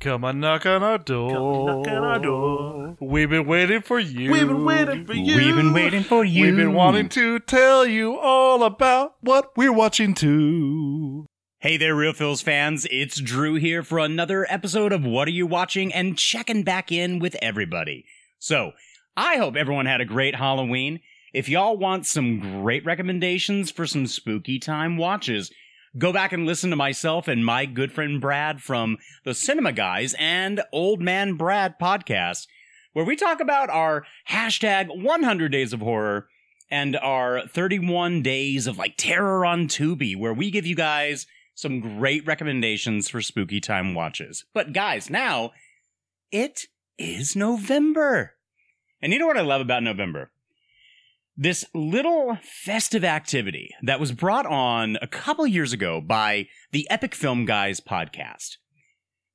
Come on, knock on our door. knock on our door. We've been waiting for you. We've been waiting for you. We've been waiting for you. We've been wanting to tell you all about what we're watching too. Hey there, Reel Feels fans. It's Drew here for another episode of What Are You Watching and checking back in with everybody. So, I hope everyone had a great Halloween. If y'all want some great recommendations for some spooky time watches, go back and listen to myself and my good friend Brad from the Cinema Guys and Old Man Brad podcast, where we talk about our hashtag 100 Days of Horror and our 31 Days of like terror on Tubi, where we give you guys some great recommendations for spooky time watches. But guys, now it is November. And you know what I love about November? This little festive activity that was brought on a couple years ago by the Epic Film Guys podcast.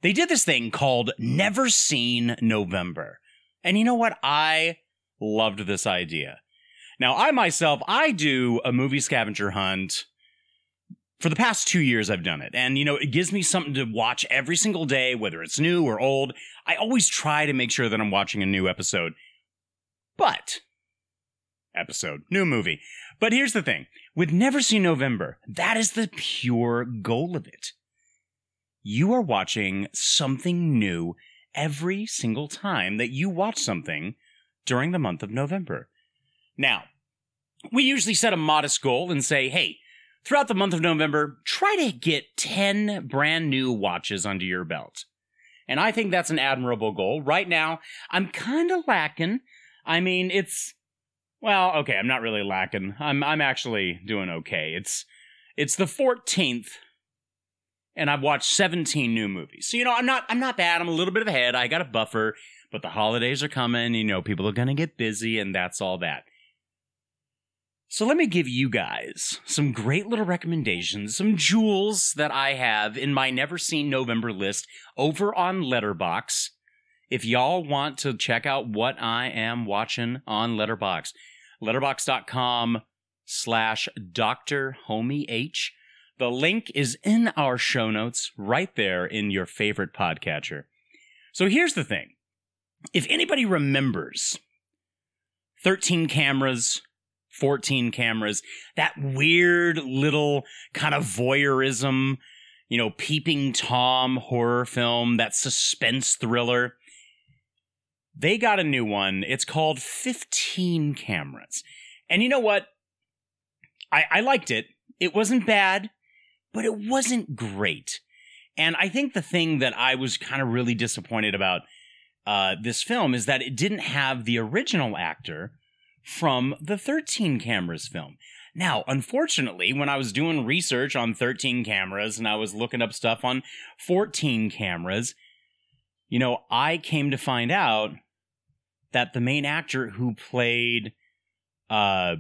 They did this thing called Never Seen November. And you know what? I loved this idea. Now, I myself, I do a movie scavenger hunt for the past two years I've done it. And, you know, it gives me something to watch every single day, whether it's new or old. I always try to make sure that I'm watching a new episode. But, episode, new movie. But here's the thing with Never See November, that is the pure goal of it. You are watching something new every single time that you watch something during the month of November. Now, we usually set a modest goal and say, hey, throughout the month of November, try to get 10 brand new watches under your belt. And I think that's an admirable goal. Right now, I'm kind of lacking. I mean, it's well, okay, I'm not really lacking. I'm I'm actually doing okay. It's it's the 14th and I've watched 17 new movies. So, you know, I'm not I'm not bad. I'm a little bit ahead. I got a buffer, but the holidays are coming, you know, people are going to get busy and that's all that. So let me give you guys some great little recommendations, some jewels that I have in my never seen November list over on Letterboxd. If y'all want to check out what I am watching on Letterboxd, letterboxd.com slash Dr. Homie H. The link is in our show notes right there in your favorite podcatcher. So here's the thing. If anybody remembers 13 cameras, 14 cameras, that weird little kind of voyeurism, you know, peeping Tom horror film, that suspense thriller. They got a new one. It's called 15 Cameras. And you know what? I, I liked it. It wasn't bad, but it wasn't great. And I think the thing that I was kind of really disappointed about uh, this film is that it didn't have the original actor from the 13 cameras film. Now, unfortunately, when I was doing research on 13 cameras and I was looking up stuff on 14 cameras, you know, I came to find out that the main actor who played uh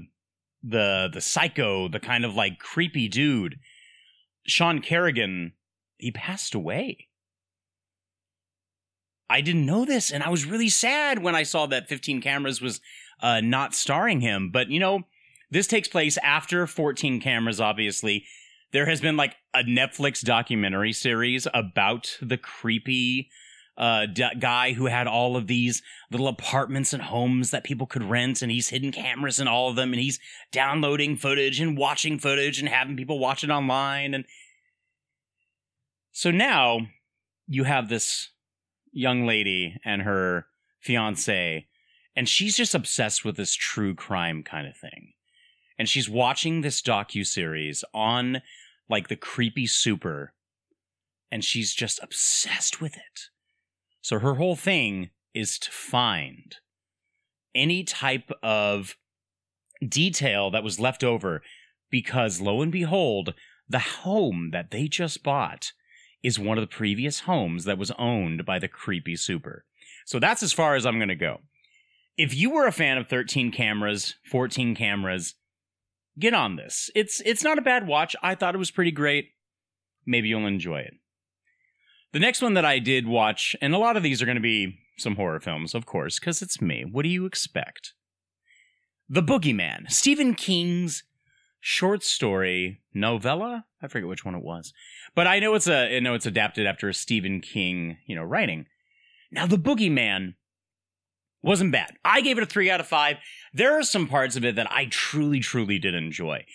the the psycho, the kind of like creepy dude, Sean Kerrigan, he passed away. I didn't know this and I was really sad when I saw that 15 cameras was uh, not starring him. But you know, this takes place after 14 cameras, obviously. There has been like a Netflix documentary series about the creepy uh, d- guy who had all of these little apartments and homes that people could rent, and he's hidden cameras in all of them, and he's downloading footage and watching footage and having people watch it online. And so now you have this young lady and her fiance and she's just obsessed with this true crime kind of thing. And she's watching this docu series on like the creepy super and she's just obsessed with it. So her whole thing is to find any type of detail that was left over because lo and behold, the home that they just bought is one of the previous homes that was owned by the creepy super. So that's as far as I'm going to go if you were a fan of 13 cameras, 14 cameras, get on this. It's it's not a bad watch. I thought it was pretty great. Maybe you'll enjoy it. The next one that I did watch, and a lot of these are going to be some horror films, of course, because it's me. What do you expect? The Boogeyman, Stephen King's short story novella. I forget which one it was, but I know it's a I know it's adapted after a Stephen King you know writing. Now the Boogeyman wasn't bad. I gave it a three out of five. There are some parts of it that I truly truly did enjoy.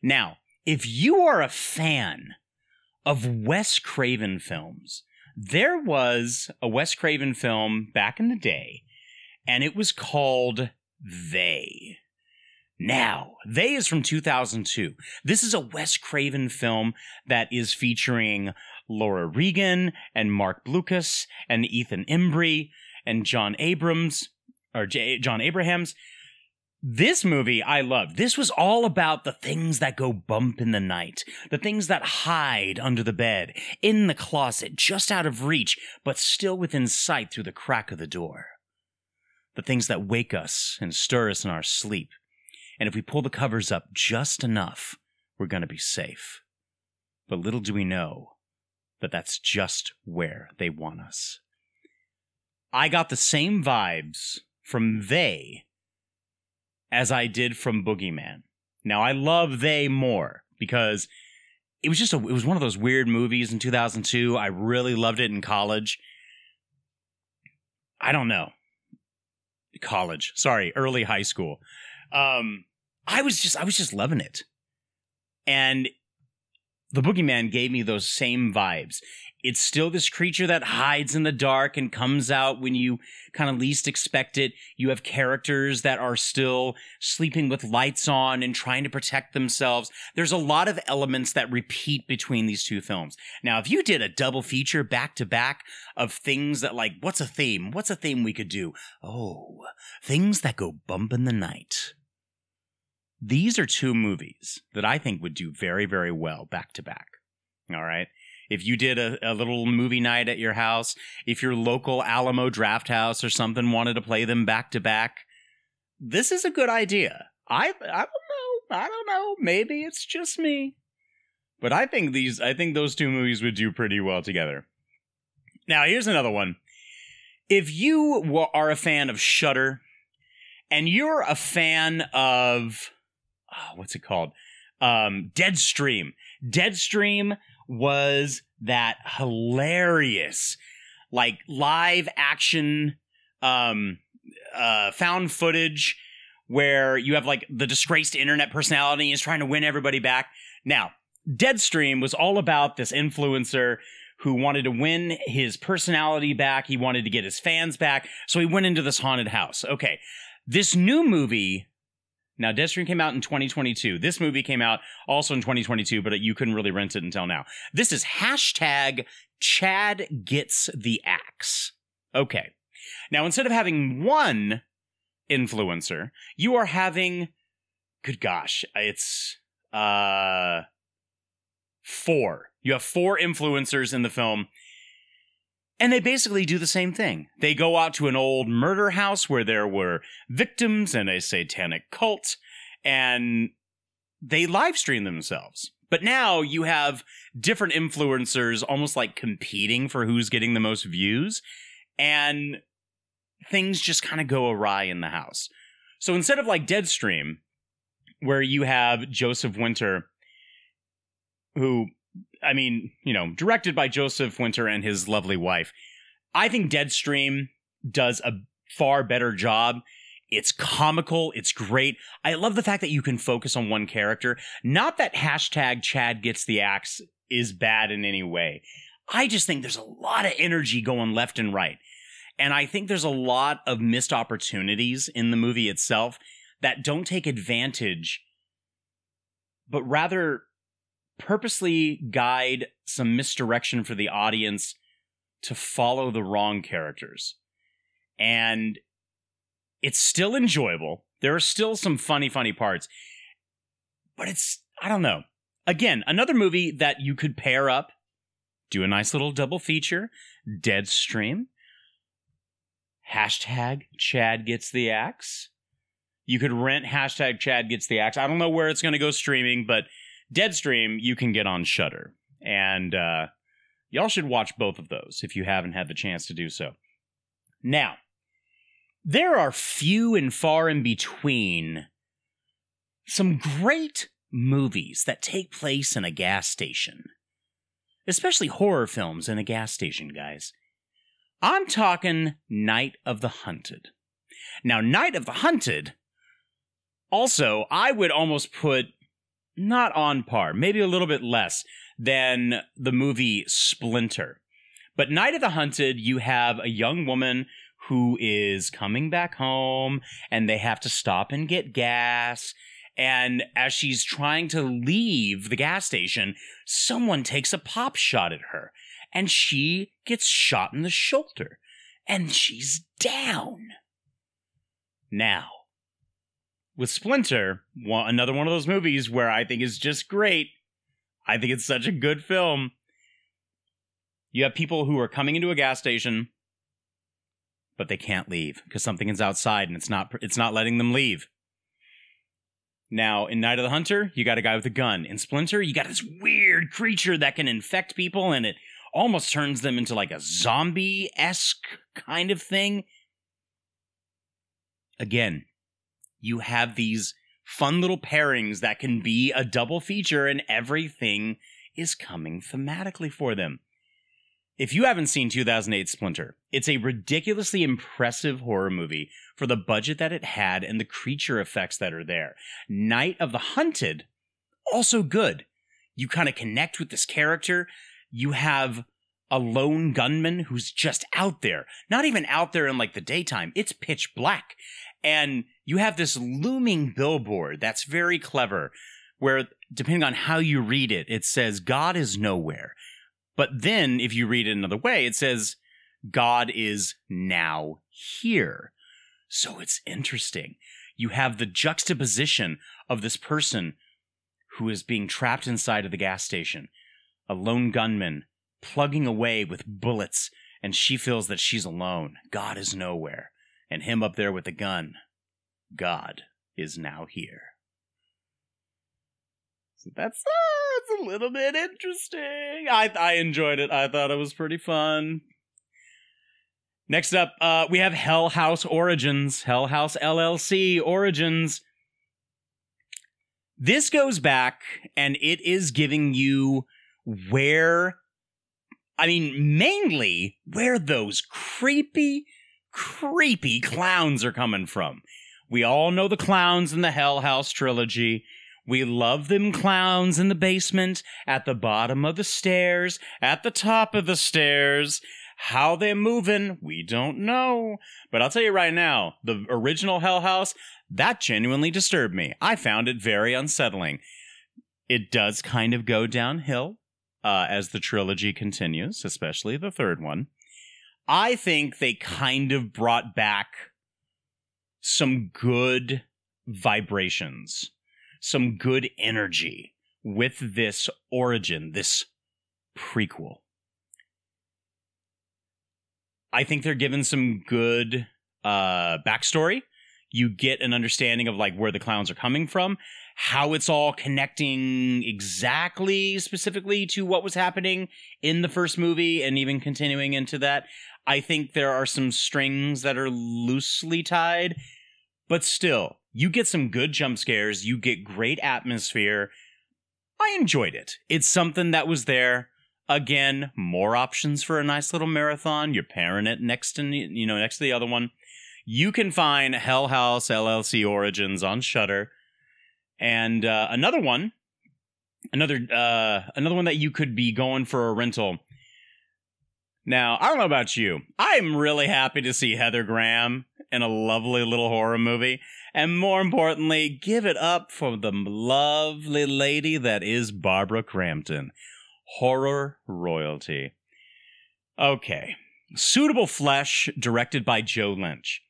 Now, if you are a fan of Wes Craven films, there was a Wes Craven film back in the day, and it was called They. Now, They is from 2002. This is a Wes Craven film that is featuring Laura Regan and Marc Blucas and Ethan Embry and John Abrams or J- Jon Abrahams. This movie I loved. This was all about the things that go bump in the night, the things that hide under the bed, in the closet, just out of reach, but still within sight through the crack of the door. The things that wake us and stir us in our sleep. And if we pull the covers up just enough, we're going to be safe. But little do we know that that's just where they want us. I got the same vibes from They as I did from Boogeyman. Now I love They more because it was just a it was one of those weird movies in 2002. I really loved it in college. I don't know. College. Sorry, early high school. Um I was just I was just loving it. And the boogeyman gave me those same vibes. It's still this creature that hides in the dark and comes out when you kind of least expect it. You have characters that are still sleeping with lights on and trying to protect themselves. There's a lot of elements that repeat between these two films. Now, if you did a double feature back to back of things that like, what's a theme? What's a theme we could do? Oh, things that go bump in the night. These are two movies that I think would do very, very well back to back. All right. If you did a, a little movie night at your house, if your local Alamo Drafthouse or something wanted to play them back to back, this is a good idea. I I don't know. I don't know. Maybe it's just me. But I think these I think those two movies would do pretty well together. Now, here's another one. If you are a fan of Shudder and you're a fan of oh, what's it called? Um, Deadstream. Deadstream was that hilarious, like live action, um, uh, found footage where you have like the disgraced internet personality is trying to win everybody back. Now, Deadstream was all about this influencer who wanted to win his personality back. He wanted to get his fans back. So he went into this haunted house. Okay. This new movie now, Deadstream came out in 2022. This movie came out also in 2022, but you couldn't really rent it until now. This is hashtag Chad gets the axe. Okay. Now, instead of having one influencer, you are having, good gosh, it's, uh, four. You have four influencers in the film. And they basically do the same thing. They go out to an old murder house where there were victims and a satanic cult, and they live stream themselves. But now you have different influencers almost like competing for who's getting the most views, and things just kind of go awry in the house. So instead of like Deadstream, where you have Joseph Winter, who I mean, you know, directed by Joseph Winter and his lovely wife. I think Deadstream does a far better job. It's comical. It's great. I love the fact that you can focus on one character. Not that hashtag Chad gets the axe is bad in any way. I just think there's a lot of energy going left and right. And I think there's a lot of missed opportunities in the movie itself that don't take advantage, but rather purposely guide some misdirection for the audience to follow the wrong characters. And it's still enjoyable. There are still some funny, funny parts. But it's, I don't know. Again, another movie that you could pair up, do a nice little double feature, Deadstream, hashtag Chad gets the axe. You could rent hashtag Chad gets the axe. I don't know where it's going to go streaming, but Deadstream you can get on Shudder, and uh, y'all should watch both of those if you haven't had the chance to do so. Now, there are few and far in between some great movies that take place in a gas station, especially horror films in a gas station, guys. I'm talking Night of the Hunted. Now, Night of the Hunted, also, I would almost put not on par, maybe a little bit less than the movie Splinter. But Night of the Hunted, you have a young woman who is coming back home and they have to stop and get gas. And as she's trying to leave the gas station, someone takes a pop shot at her and she gets shot in the shoulder and she's down. Now, with Splinter, one, another one of those movies where I think is just great. I think it's such a good film. You have people who are coming into a gas station, but they can't leave because something is outside and it's not it's not letting them leave. Now, in Night of the Hunter, you got a guy with a gun. In Splinter, you got this weird creature that can infect people and it almost turns them into like a zombie esque kind of thing. Again, you have these fun little pairings that can be a double feature, and everything is coming thematically for them. If you haven't seen 2008 Splinter, it's a ridiculously impressive horror movie for the budget that it had and the creature effects that are there. Night of the Hunted, also good. You kind of connect with this character. You have a lone gunman who's just out there, not even out there in like the daytime. It's pitch black. And you have this looming billboard that's very clever, where depending on how you read it, it says, God is nowhere. But then if you read it another way, it says, God is now here. So it's interesting. You have the juxtaposition of this person who is being trapped inside of the gas station, a lone gunman plugging away with bullets, and she feels that she's alone. God is nowhere. And him up there with the gun. God is now here. So that's, uh, that's a little bit interesting. I I enjoyed it. I thought it was pretty fun. Next up, uh, we have Hell House Origins, Hell House LLC Origins. This goes back and it is giving you where, I mean, mainly where those creepy, creepy clowns are coming from. We all know the clowns in the Hell House trilogy. We love them clowns in the basement, at the bottom of the stairs, at the top of the stairs. How they're moving, we don't know. But I'll tell you right now, the original Hell House, that genuinely disturbed me. I found it very unsettling. It does kind of go downhill uh, as the trilogy continues, especially the third one. I think they kind of brought back some good vibrations, some good energy with this origin, this prequel. I think they're given some good uh, backstory. You get an understanding of like where the clowns are coming from, how it's all connecting exactly specifically to what was happening in the first movie and even continuing into that. I think there are some strings that are loosely tied, but still, you get some good jump scares, you get great atmosphere. I enjoyed it. It's something that was there. Again, more options for a nice little marathon. You're pairing it next to you know next to the other one. You can find Hell House LLC Origins on Shudder, and uh, another one, another uh, another one that you could be going for a rental now, I don't know about you. I'm really happy to see Heather Graham in a lovely little horror movie. And more importantly, give it up for the lovely lady that is Barbara Crampton. Horror royalty. Okay. Suitable Flesh, directed by Joe Lynch.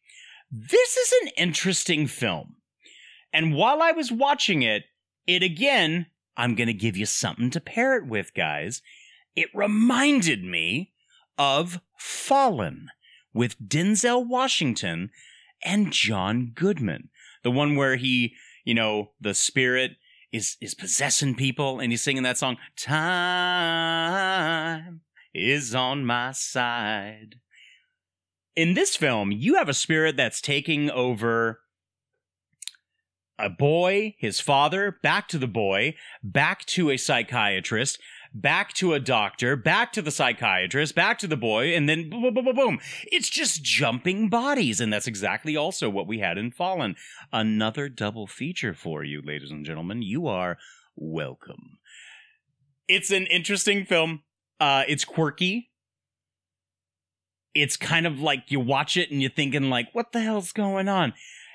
This is an interesting film. And while I was watching it, it again, I'm going to give you something to pair it with, guys. It reminded me of Fallen with Denzel Washington and John Goodman. The one where he, you know, the spirit is is possessing people and he's singing that song Time is on my side. In this film, you have a spirit that's taking over a boy, his father, back to the boy, back to a psychiatrist, back to a doctor, back to the psychiatrist, back to the boy, and then boom, boom, boom, boom, boom. It's just jumping bodies, and that's exactly also what we had in Fallen. Another double feature for you, ladies and gentlemen. You are welcome. It's an interesting film. Uh, it's quirky. It's kind of like you watch it and you're thinking like, what the hell's going on?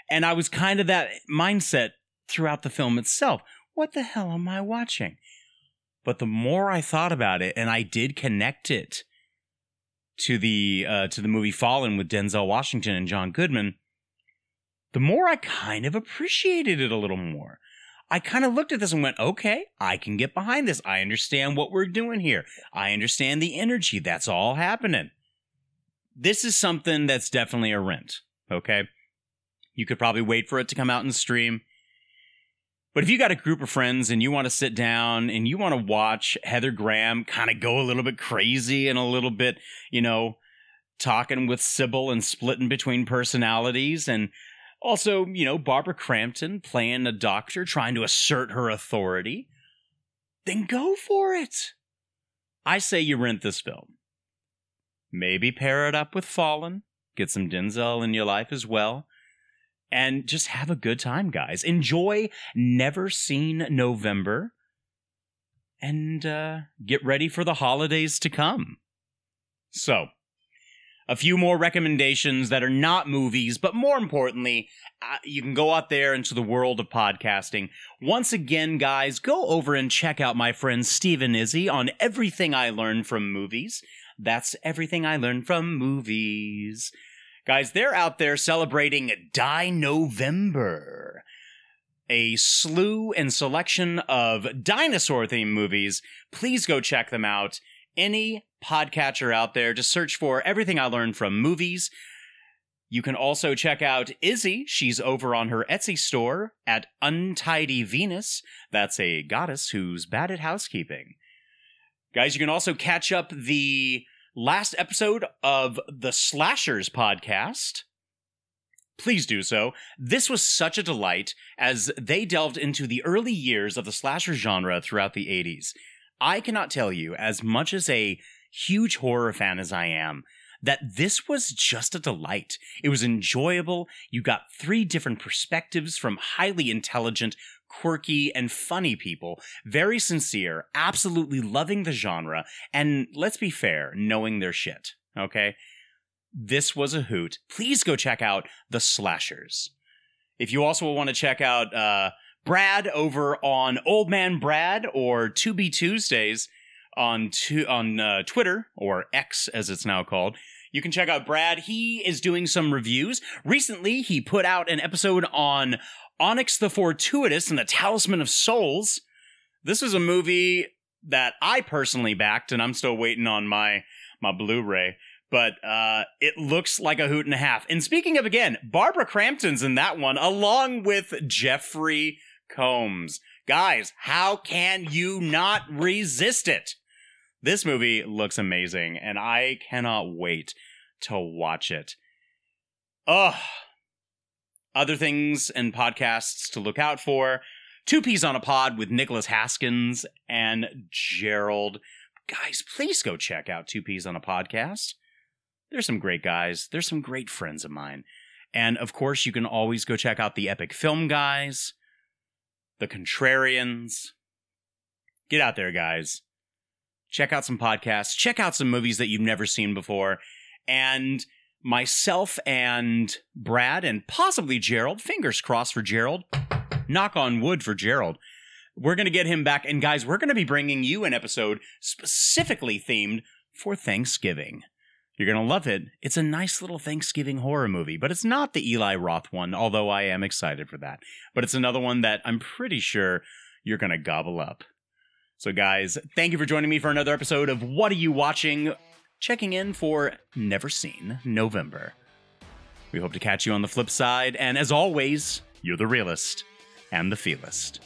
And I was kind of that mindset throughout the film itself. What the hell am I watching? But the more I thought about it, and I did connect it to the uh, to the movie Fallen with Denzel Washington and John Goodman, the more I kind of appreciated it a little more. I kind of looked at this and went, okay, I can get behind this. I understand what we're doing here. I understand the energy that's all happening. This is something that's definitely a rent, okay? You could probably wait for it to come out and stream. But if you got a group of friends and you want to sit down and you want to watch Heather Graham kind of go a little bit crazy and a little bit, you know, talking with Sybil and splitting between personalities and also, you know, Barbara Crampton playing a doctor trying to assert her authority, then go for it. I say you rent this film. Maybe pair it up with Fallen, get some Denzel in your life as well and just have a good time, guys. Enjoy Never Seen November and uh, get ready for the holidays to come. So, a few more recommendations that are not movies, but more importantly, uh, you can go out there into the world of podcasting. Once again, guys, go over and check out my friend Stephen Izzy on everything I learned from movies. That's everything I learned from movies. Guys, they're out there celebrating Die November, a slew and selection of dinosaur themed movies. Please go check them out. Any podcatcher out there, just search for everything I learned from movies. You can also check out Izzy. She's over on her Etsy store at Untidy Venus. That's a goddess who's bad at housekeeping. Guys, you can also catch up the last episode of the Slashers podcast. Please do so. This was such a delight as they delved into the early years of the slasher genre throughout the 80s. I cannot tell you, as much as a huge horror fan as I am, that this was just a delight. It was enjoyable. You got three different perspectives from highly intelligent, quirky, and funny people, very sincere, absolutely loving the genre, and let's be fair, knowing their shit. Okay? This was a hoot. Please go check out The Slashers. If you also want to check out uh, Brad over on Old Man Brad or 2B Tuesdays on tu- on uh, Twitter or X as it's now called, you can check out Brad. He is doing some reviews. Recently, he put out an episode on Onyx the Fortuitous and the Talisman of Souls. This is a movie that I personally backed, and I'm still waiting on my my Blu-ray. But uh, it looks like a hoot and a half. And speaking of again, Barbara Crampton's in that one, along with Jeffrey Combs. Guys, how can you not resist it? This movie looks amazing, and I cannot wait to watch it. Ugh, other things and podcasts to look out for. Two Peas on a Pod with Nicholas Haskins and Gerald. Guys, please go check out Two Peas on a Podcast. There's some great guys. There's some great friends of mine. And of course, you can always go check out the Epic Film Guys, the Contrarians. Get out there, guys. Check out some podcasts. Check out some movies that you've never seen before. And myself and Brad and possibly Gerald, fingers crossed for Gerald, knock on wood for Gerald. We're going to get him back. And guys, we're going to be bringing you an episode specifically themed for Thanksgiving. You're going to love it. It's a nice little Thanksgiving horror movie, but it's not the Eli Roth one, although I am excited for that. But it's another one that I'm pretty sure you're going to gobble up. So, guys, thank you for joining me for another episode of What Are You Watching? Checking in for Never Seen November. We hope to catch you on the flip side, and as always, you're the realist and the feelist.